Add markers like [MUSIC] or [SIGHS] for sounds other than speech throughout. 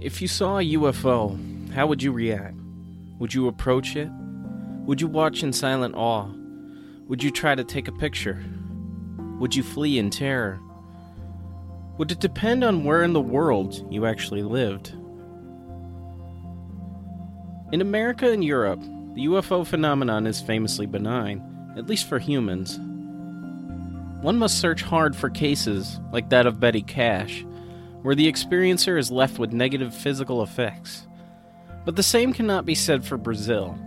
If you saw a UFO, how would you react? Would you approach it? Would you watch in silent awe? Would you try to take a picture? Would you flee in terror? Would it depend on where in the world you actually lived? In America and Europe, the UFO phenomenon is famously benign, at least for humans. One must search hard for cases like that of Betty Cash, where the experiencer is left with negative physical effects. But the same cannot be said for Brazil.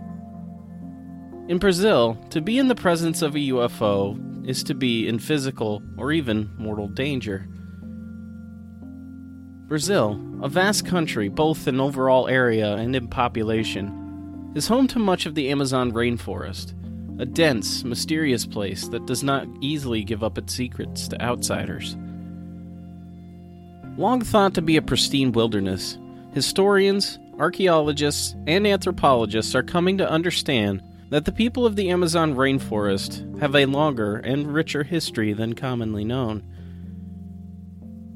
In Brazil, to be in the presence of a UFO is to be in physical or even mortal danger. Brazil, a vast country both in overall area and in population, is home to much of the Amazon rainforest, a dense, mysterious place that does not easily give up its secrets to outsiders. Long thought to be a pristine wilderness, historians, archaeologists, and anthropologists are coming to understand that the people of the Amazon rainforest have a longer and richer history than commonly known.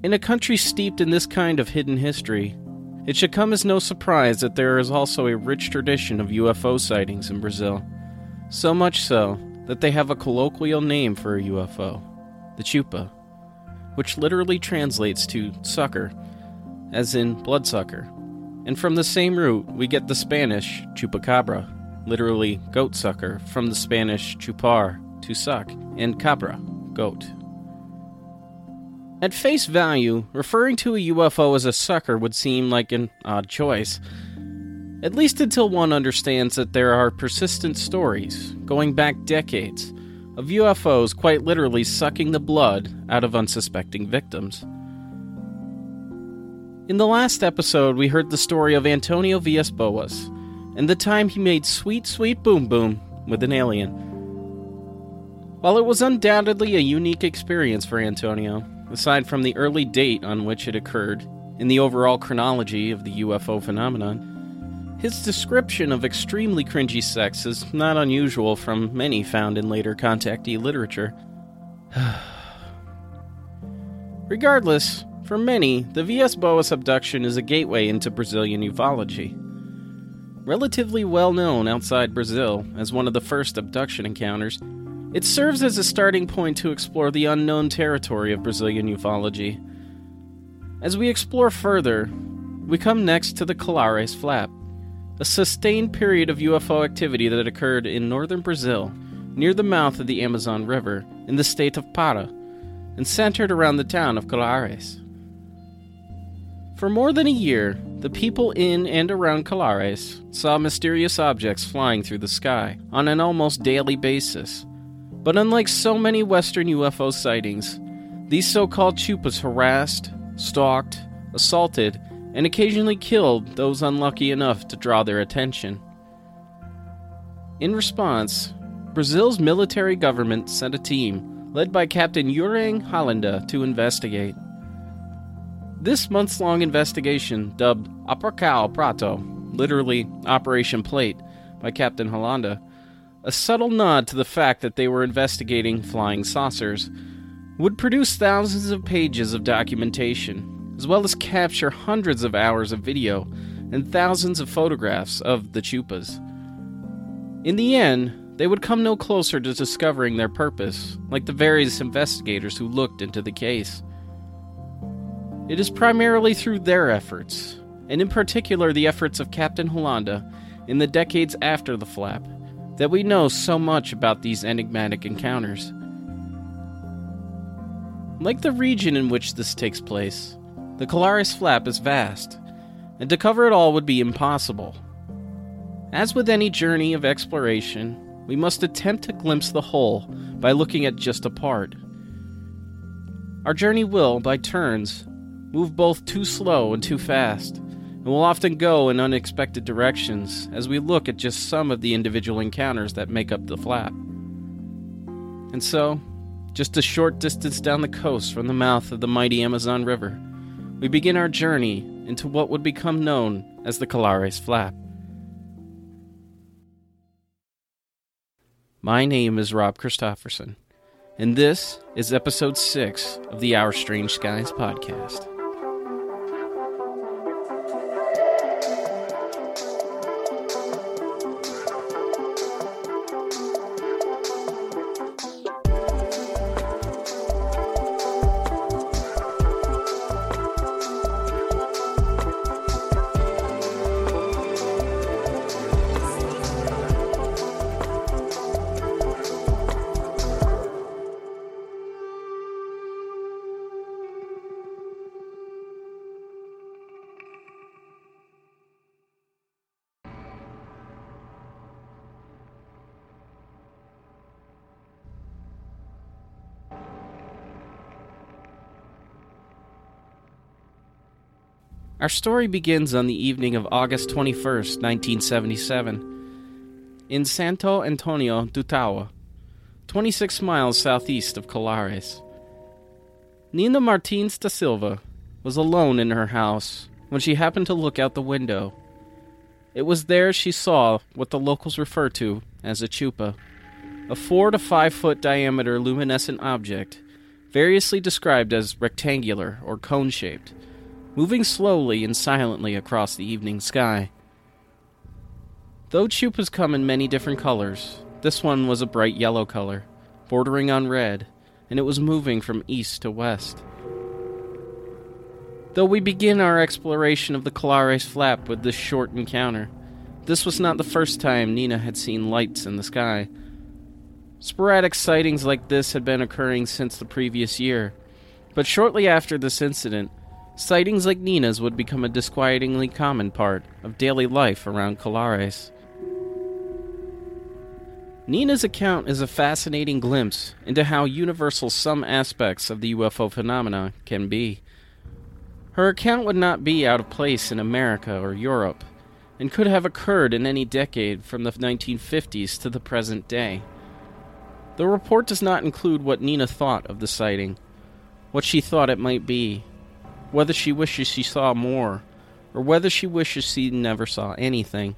In a country steeped in this kind of hidden history, it should come as no surprise that there is also a rich tradition of UFO sightings in Brazil. So much so that they have a colloquial name for a UFO, the chupa, which literally translates to sucker, as in bloodsucker. And from the same root, we get the Spanish chupacabra, literally goat sucker, from the Spanish chupar, to suck, and cabra, goat. At face value, referring to a UFO as a sucker would seem like an odd choice. At least until one understands that there are persistent stories, going back decades, of UFOs quite literally sucking the blood out of unsuspecting victims. In the last episode, we heard the story of Antonio Villas Boas and the time he made sweet, sweet boom boom with an alien. While it was undoubtedly a unique experience for Antonio, aside from the early date on which it occurred in the overall chronology of the UFO phenomenon. His description of extremely cringy sex is not unusual from many found in later contactee literature. [SIGHS] Regardless, for many, the Villas Boas abduction is a gateway into Brazilian ufology. Relatively well known outside Brazil as one of the first abduction encounters, it serves as a starting point to explore the unknown territory of Brazilian ufology. As we explore further, we come next to the Colares Flap, a sustained period of UFO activity that occurred in northern Brazil, near the mouth of the Amazon River, in the state of Para, and centered around the town of Colares. For more than a year, the people in and around Colares saw mysterious objects flying through the sky on an almost daily basis but unlike so many Western UFO sightings, these so called chupas harassed, stalked, assaulted, and occasionally killed those unlucky enough to draw their attention. In response, Brazil's military government sent a team led by Captain Jureng Hollanda to investigate. This months long investigation, dubbed Operação Prato, literally Operation Plate, by Captain Hollanda, a subtle nod to the fact that they were investigating flying saucers, would produce thousands of pages of documentation, as well as capture hundreds of hours of video and thousands of photographs of the Chupas. In the end, they would come no closer to discovering their purpose, like the various investigators who looked into the case. It is primarily through their efforts, and in particular the efforts of Captain Hollanda in the decades after the flap, that we know so much about these enigmatic encounters. Like the region in which this takes place, the Colares Flap is vast, and to cover it all would be impossible. As with any journey of exploration, we must attempt to glimpse the whole by looking at just a part. Our journey will, by turns, move both too slow and too fast and will often go in unexpected directions as we look at just some of the individual encounters that make up the flap. And so, just a short distance down the coast from the mouth of the mighty Amazon River, we begin our journey into what would become known as the Colares Flap. My name is Rob Christofferson, and this is episode 6 of the Our Strange Skies podcast. Our story begins on the evening of August 21st, 1977, in Santo Antonio do Tauá, 26 miles southeast of Colares. Nina Martins da Silva was alone in her house when she happened to look out the window. It was there she saw what the locals refer to as a chupa, a four to five foot diameter luminescent object, variously described as rectangular or cone shaped moving slowly and silently across the evening sky. Though chupas come in many different colors, this one was a bright yellow color, bordering on red, and it was moving from east to west. Though we begin our exploration of the Colares Flap with this short encounter, this was not the first time Nina had seen lights in the sky. Sporadic sightings like this had been occurring since the previous year, but shortly after this incident, Sightings like Nina's would become a disquietingly common part of daily life around Colares. Nina's account is a fascinating glimpse into how universal some aspects of the UFO phenomena can be. Her account would not be out of place in America or Europe, and could have occurred in any decade from the 1950s to the present day. The report does not include what Nina thought of the sighting, what she thought it might be, whether she wishes she saw more, or whether she wishes she never saw anything.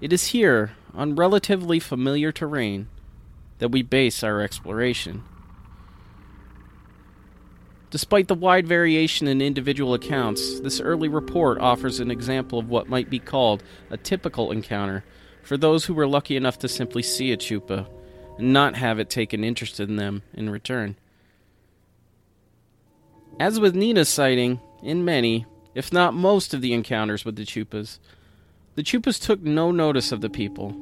It is here, on relatively familiar terrain, that we base our exploration. Despite the wide variation in individual accounts, this early report offers an example of what might be called a typical encounter for those who were lucky enough to simply see a chupa and not have it take an interest in them in return. As with Nina's sighting, in many, if not most of the encounters with the Chupas, the Chupas took no notice of the people,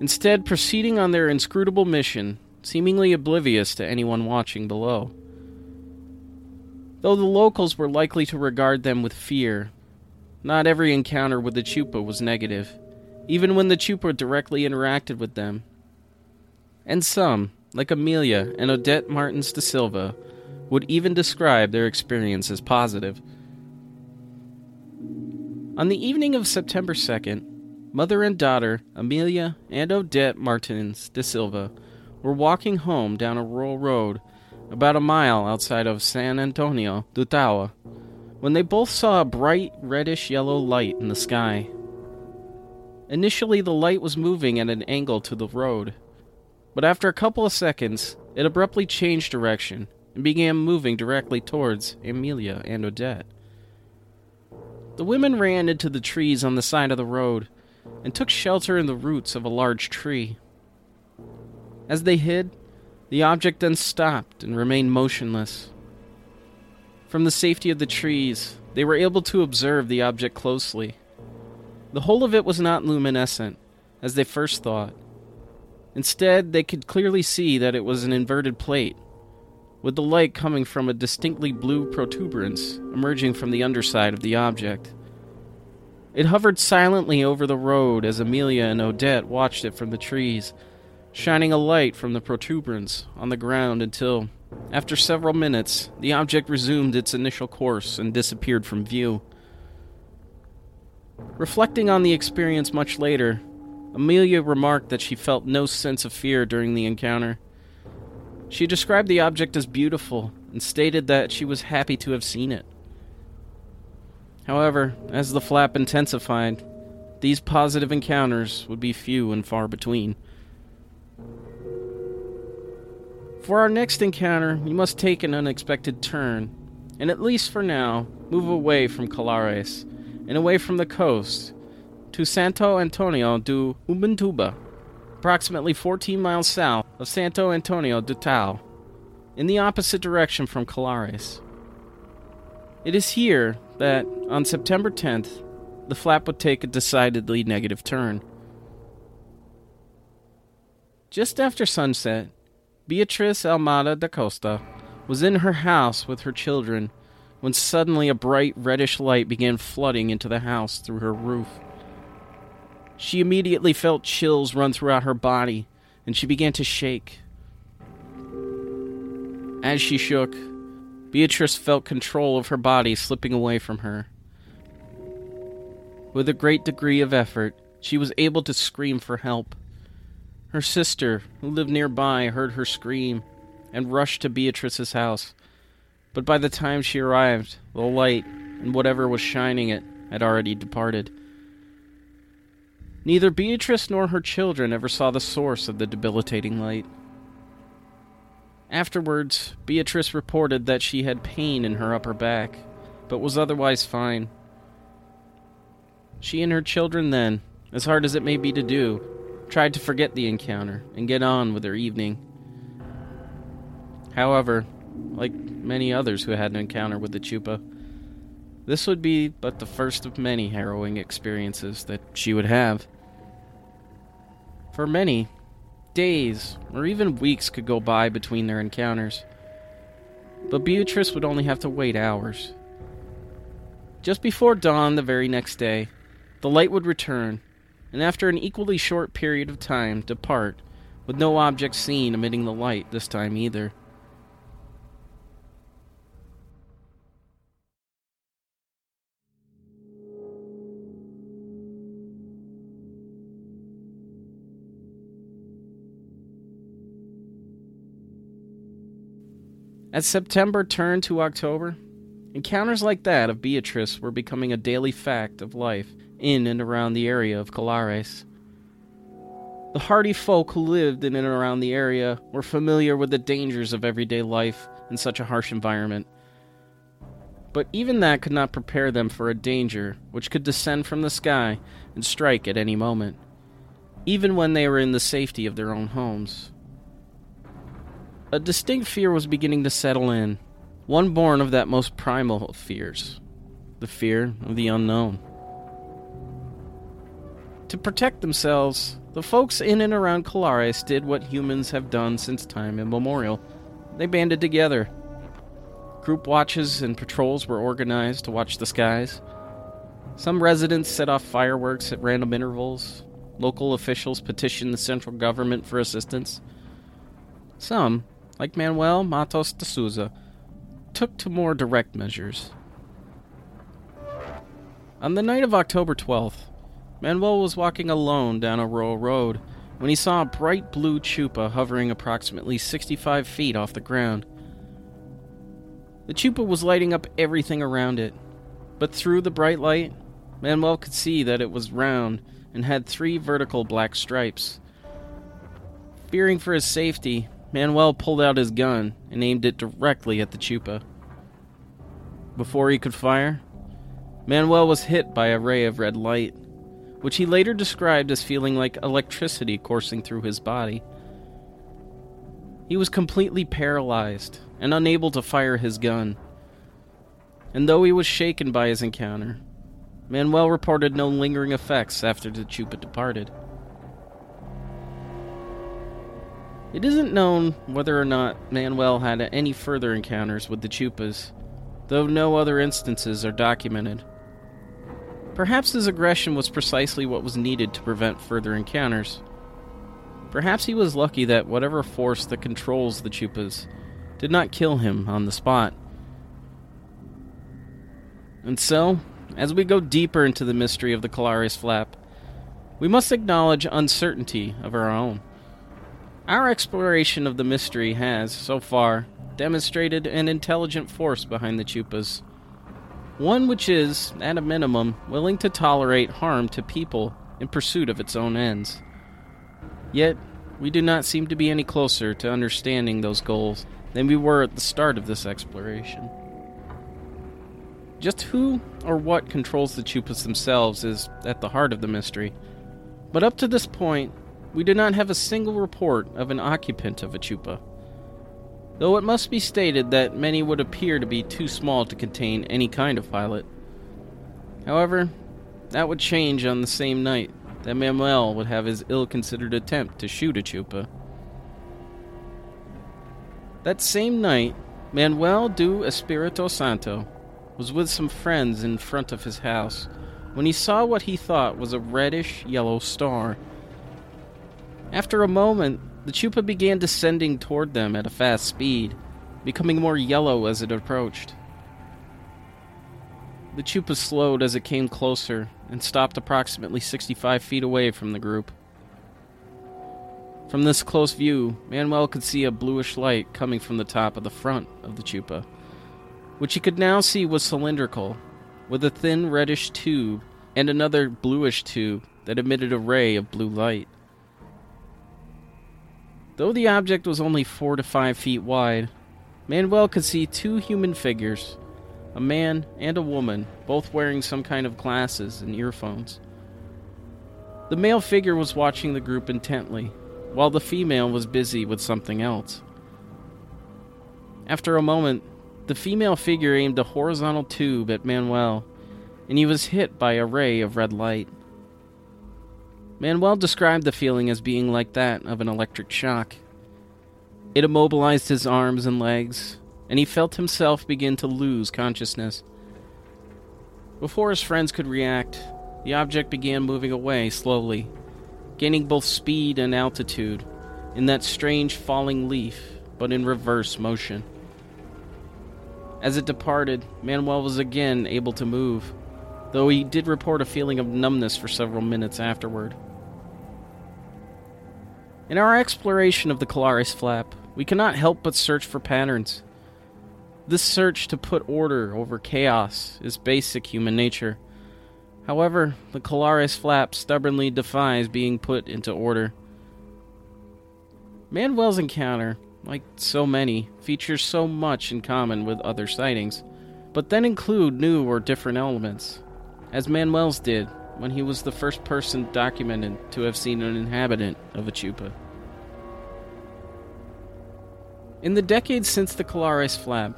instead, proceeding on their inscrutable mission, seemingly oblivious to anyone watching below. Though the locals were likely to regard them with fear, not every encounter with the Chupa was negative, even when the Chupa directly interacted with them. And some, like Amelia and Odette Martins da Silva, would even describe their experience as positive. On the evening of September 2nd, mother and daughter, Amelia and Odette Martins de Silva, were walking home down a rural road about a mile outside of San Antonio do Tauá when they both saw a bright reddish yellow light in the sky. Initially, the light was moving at an angle to the road, but after a couple of seconds, it abruptly changed direction and began moving directly towards Amelia and Odette. The women ran into the trees on the side of the road and took shelter in the roots of a large tree. As they hid, the object then stopped and remained motionless. From the safety of the trees, they were able to observe the object closely. The whole of it was not luminescent, as they first thought. Instead, they could clearly see that it was an inverted plate with the light coming from a distinctly blue protuberance emerging from the underside of the object. It hovered silently over the road as Amelia and Odette watched it from the trees, shining a light from the protuberance on the ground until, after several minutes, the object resumed its initial course and disappeared from view. Reflecting on the experience much later, Amelia remarked that she felt no sense of fear during the encounter. She described the object as beautiful and stated that she was happy to have seen it. However, as the flap intensified, these positive encounters would be few and far between. For our next encounter, we must take an unexpected turn, and at least for now, move away from Colares and away from the coast to Santo Antonio do Ubuntuba, approximately 14 miles south of Santo Antonio do Tau, in the opposite direction from Colares. It is here that, on September 10th, the flap would take a decidedly negative turn. Just after sunset, Beatriz Almada da Costa was in her house with her children when suddenly a bright reddish light began flooding into the house through her roof. She immediately felt chills run throughout her body, and she began to shake. As she shook, Beatrice felt control of her body slipping away from her. With a great degree of effort, she was able to scream for help. Her sister, who lived nearby, heard her scream and rushed to Beatrice's house. But by the time she arrived, the light and whatever was shining it had already departed. Neither Beatrice nor her children ever saw the source of the debilitating light. Afterwards, Beatrice reported that she had pain in her upper back, but was otherwise fine. She and her children then, as hard as it may be to do, tried to forget the encounter and get on with their evening. However, like many others who had an encounter with the Chupa, this would be but the first of many harrowing experiences that she would have. For many, days or even weeks could go by between their encounters. But Beatrice would only have to wait hours. Just before dawn the very next day, the light would return, and after an equally short period of time, depart, with no object seen emitting the light this time either. As September turned to October, encounters like that of Beatrice were becoming a daily fact of life in and around the area of Colares. The hardy folk who lived in and around the area were familiar with the dangers of everyday life in such a harsh environment. But even that could not prepare them for a danger which could descend from the sky and strike at any moment, even when they were in the safety of their own homes. A distinct fear was beginning to settle in, one born of that most primal of fears the fear of the unknown. To protect themselves, the folks in and around Colares did what humans have done since time immemorial. They banded together. Group watches and patrols were organized to watch the skies. Some residents set off fireworks at random intervals. Local officials petitioned the central government for assistance. Some, like Manuel Matos de Souza, took to more direct measures. On the night of October 12th, Manuel was walking alone down a rural road when he saw a bright blue chupa hovering approximately 65 feet off the ground. The chupa was lighting up everything around it, but through the bright light, Manuel could see that it was round and had three vertical black stripes. Fearing for his safety, Manuel pulled out his gun and aimed it directly at the Chupa. Before he could fire, Manuel was hit by a ray of red light, which he later described as feeling like electricity coursing through his body. He was completely paralyzed and unable to fire his gun. And though he was shaken by his encounter, Manuel reported no lingering effects after the Chupa departed. It isn't known whether or not Manuel had any further encounters with the Chupas, though no other instances are documented. Perhaps his aggression was precisely what was needed to prevent further encounters. Perhaps he was lucky that whatever force that controls the Chupas did not kill him on the spot. And so, as we go deeper into the mystery of the Colares Flap, we must acknowledge uncertainty of our own. Our exploration of the mystery has, so far, demonstrated an intelligent force behind the Chupas. One which is, at a minimum, willing to tolerate harm to people in pursuit of its own ends. Yet, we do not seem to be any closer to understanding those goals than we were at the start of this exploration. Just who or what controls the Chupas themselves is at the heart of the mystery. But up to this point, we do not have a single report of an occupant of a chupa. Though it must be stated that many would appear to be too small to contain any kind of pilot. However, that would change on the same night that Manuel would have his ill considered attempt to shoot a chupa. That same night, Manuel do Espirito Santo was with some friends in front of his house when he saw what he thought was a reddish yellow star after a moment, the Chupa began descending toward them at a fast speed, becoming more yellow as it approached. The chupa slowed as it came closer and stopped approximately 65 feet away from the group. From this close view, Manuel could see a bluish light coming from the top of the front of the chupa, which he could now see was cylindrical, with a thin reddish tube and another bluish tube that emitted a ray of blue light. Though the object was only four to five feet wide, Manuel could see two human figures a man and a woman, both wearing some kind of glasses and earphones. The male figure was watching the group intently, while the female was busy with something else. After a moment, the female figure aimed a horizontal tube at Manuel, and he was hit by a ray of red light. Manuel described the feeling as being like that of an electric shock. It immobilized his arms and legs, and he felt himself begin to lose consciousness. Before his friends could react, the object began moving away slowly, gaining both speed and altitude in that strange falling leaf, but in reverse motion. As it departed, Manuel was again able to move, though he did report a feeling of numbness for several minutes afterward. In our exploration of the Colares flap, we cannot help but search for patterns. This search to put order over chaos is basic human nature. However, the Colares flap stubbornly defies being put into order. Manuel's encounter, like so many, features so much in common with other sightings, but then include new or different elements, as Manuel's did when he was the first person documented to have seen an inhabitant of a chupa. In the decades since the Colares flap,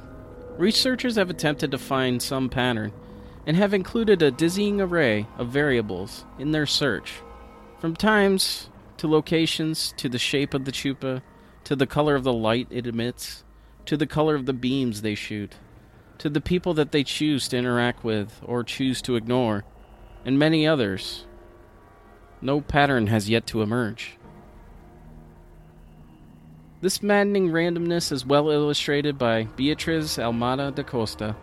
researchers have attempted to find some pattern and have included a dizzying array of variables in their search, from times to locations to the shape of the chupa to the color of the light it emits to the color of the beams they shoot to the people that they choose to interact with or choose to ignore, and many others. No pattern has yet to emerge. This maddening randomness is well illustrated by Beatriz Almada da Costa.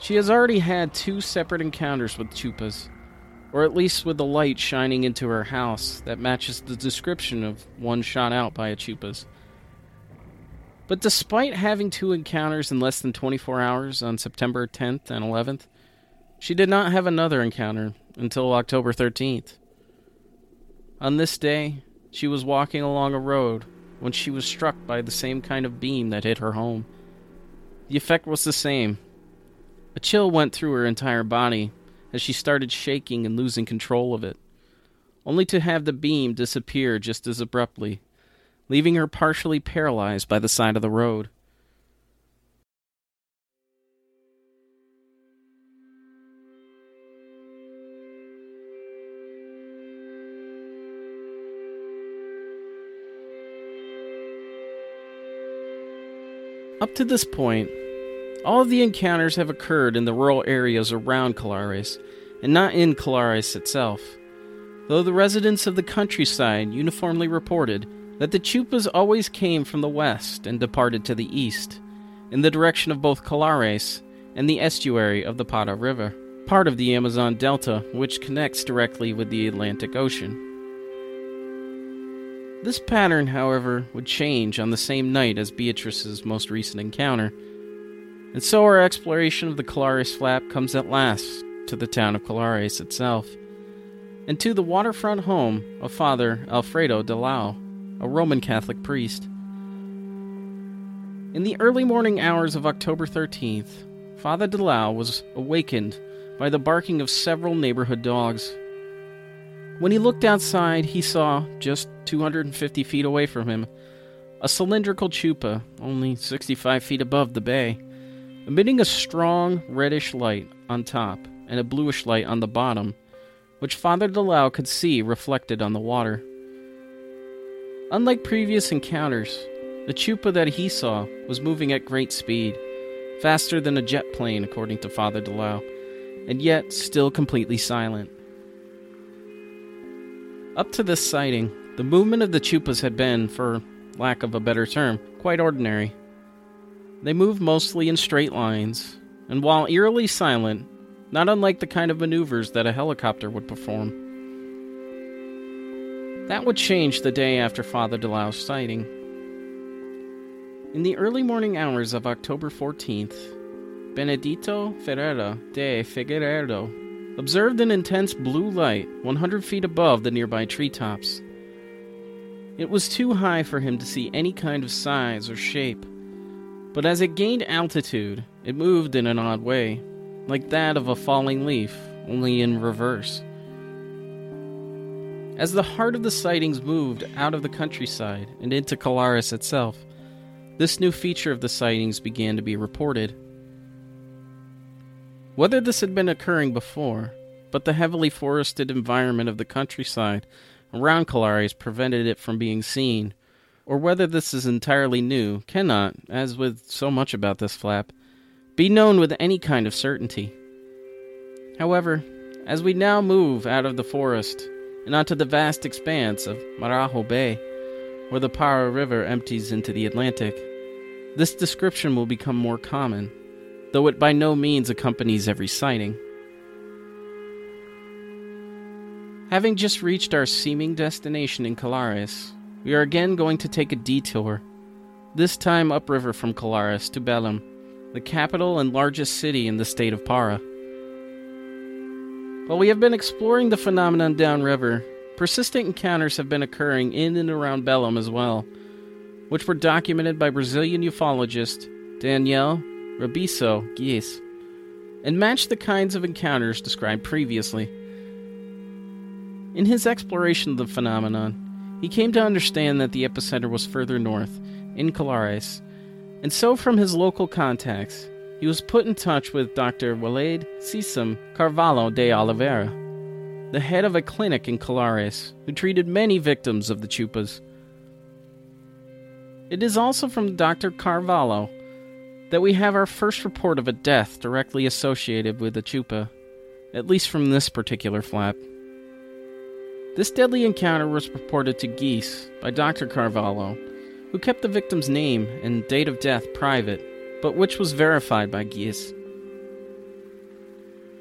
She has already had two separate encounters with chupas, or at least with the light shining into her house that matches the description of one shot out by a chupas. But despite having two encounters in less than 24 hours on September 10th and 11th, she did not have another encounter until October 13th. On this day, she was walking along a road when she was struck by the same kind of beam that hit her home. The effect was the same. A chill went through her entire body as she started shaking and losing control of it, only to have the beam disappear just as abruptly, leaving her partially paralyzed by the side of the road. Up to this point, all of the encounters have occurred in the rural areas around Colares, and not in Colares itself. Though the residents of the countryside uniformly reported that the Chupas always came from the west and departed to the east, in the direction of both Colares and the estuary of the Para River, part of the Amazon Delta which connects directly with the Atlantic Ocean. This pattern, however, would change on the same night as Beatrice's most recent encounter, and so our exploration of the Colares Flap comes at last to the town of Colares itself, and to the waterfront home of Father Alfredo de Lau, a Roman Catholic priest. In the early morning hours of October 13th, Father de Lau was awakened by the barking of several neighborhood dogs when he looked outside, he saw, just 250 feet away from him, a cylindrical chupa, only 65 feet above the bay, emitting a strong reddish light on top and a bluish light on the bottom, which Father Delau could see reflected on the water. Unlike previous encounters, the chupa that he saw was moving at great speed, faster than a jet plane, according to Father Delau, and yet still completely silent. Up to this sighting, the movement of the Chupas had been, for lack of a better term, quite ordinary. They moved mostly in straight lines, and while eerily silent, not unlike the kind of maneuvers that a helicopter would perform. That would change the day after Father Delau's sighting. In the early morning hours of October 14th, Benedito Ferreira de Figueiredo observed an intense blue light 100 feet above the nearby treetops. It was too high for him to see any kind of size or shape, but as it gained altitude, it moved in an odd way, like that of a falling leaf, only in reverse. As the heart of the sightings moved out of the countryside and into Colares itself, this new feature of the sightings began to be reported. Whether this had been occurring before, but the heavily forested environment of the countryside around Colares prevented it from being seen, or whether this is entirely new, cannot, as with so much about this flap, be known with any kind of certainty. However, as we now move out of the forest and onto the vast expanse of Marajo Bay, where the Para River empties into the Atlantic, this description will become more common though it by no means accompanies every sighting. Having just reached our seeming destination in Colares, we are again going to take a detour, this time upriver from Colares to Belem, the capital and largest city in the state of Para. While we have been exploring the phenomenon downriver, persistent encounters have been occurring in and around Belem as well, which were documented by Brazilian ufologist Daniel Rebisso Giese, and matched the kinds of encounters described previously. In his exploration of the phenomenon, he came to understand that the epicenter was further north, in Colares, and so from his local contacts, he was put in touch with Dr. Wellaide Cecim Carvalho de Oliveira, the head of a clinic in Colares, who treated many victims of the chupas. It is also from Dr. Carvalho that we have our first report of a death directly associated with the chupa, at least from this particular flap. This deadly encounter was reported to Giese by Dr. Carvalho, who kept the victim's name and date of death private, but which was verified by Giese.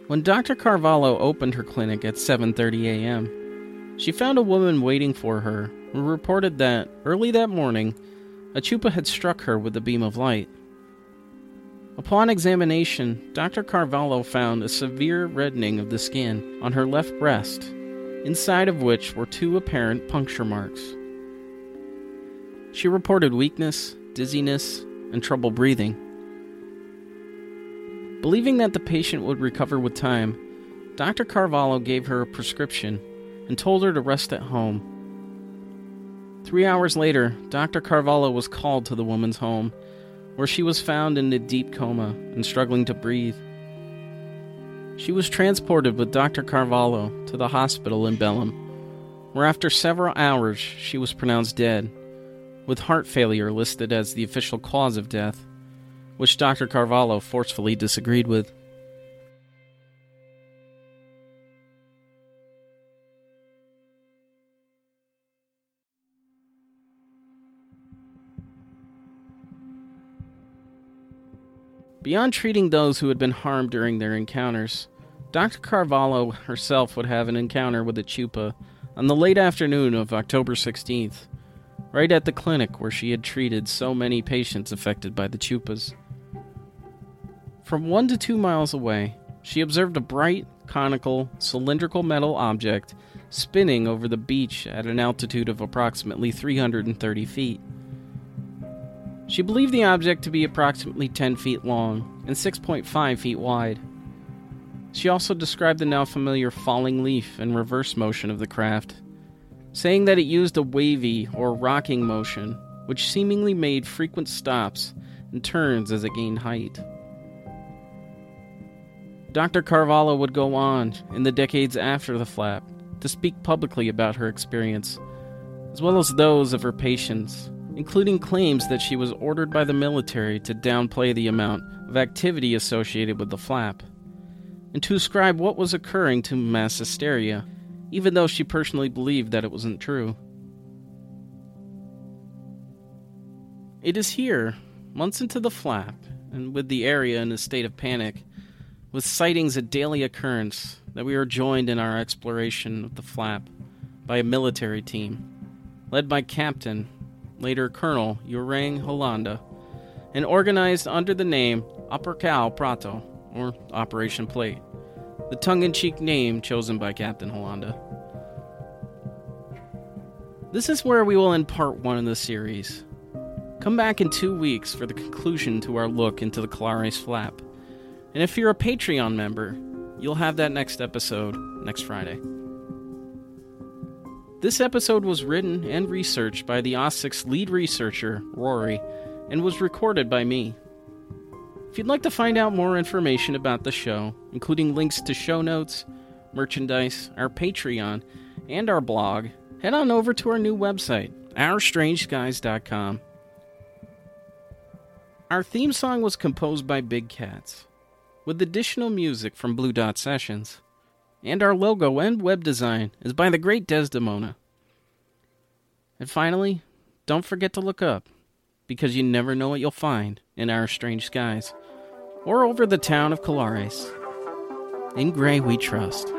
When Dr. Carvalho opened her clinic at 7:30 a.m., she found a woman waiting for her who reported that early that morning, a chupa had struck her with a beam of light. Upon examination, Dr. Carvalho found a severe reddening of the skin on her left breast, inside of which were two apparent puncture marks. She reported weakness, dizziness, and trouble breathing. Believing that the patient would recover with time, Dr. Carvalho gave her a prescription and told her to rest at home. Three hours later, Dr. Carvalho was called to the woman's home where she was found in a deep coma and struggling to breathe. She was transported with Dr. Carvalho to the hospital in Belem, where after several hours she was pronounced dead, with heart failure listed as the official cause of death, which Dr. Carvalho forcefully disagreed with. Beyond treating those who had been harmed during their encounters, Dr. Carvalho herself would have an encounter with a chupa on the late afternoon of October 16th, right at the clinic where she had treated so many patients affected by the chupas. From one to two miles away, she observed a bright, conical, cylindrical metal object spinning over the beach at an altitude of approximately 330 feet. She believed the object to be approximately 10 feet long and 6.5 feet wide. She also described the now familiar falling leaf and reverse motion of the craft, saying that it used a wavy or rocking motion, which seemingly made frequent stops and turns as it gained height. Dr. Carvalho would go on, in the decades after the flap, to speak publicly about her experience, as well as those of her patients including claims that she was ordered by the military to downplay the amount of activity associated with the flap, and to ascribe what was occurring to mass hysteria, even though she personally believed that it wasn't true. It is here, months into the flap, and with the area in a state of panic, with sightings a daily occurrence, that we are joined in our exploration of the flap by a military team, led by Captain, later Colonel Urang Hollanda, and organized under the name Operação Prato, or Operation Plate, the tongue in cheek name chosen by Captain Hollanda. This is where we will end part one of the series. Come back in two weeks for the conclusion to our look into the Colares Flap. And if you're a Patreon member, you'll have that next episode next Friday. This episode was written and researched by the OSIC's lead researcher, Rory, and was recorded by me. If you'd like to find out more information about the show, including links to show notes, merchandise, our Patreon, and our blog, head on over to our new website, OurStrangeSkies.com. Our theme song was composed by Big Cats, with additional music from Blue Dot Sessions, and our logo and web design is by the great Desdymona. And finally, don't forget to look up, because you never know what you'll find in our strange skies, or over the town of Colares. In Gray we trust.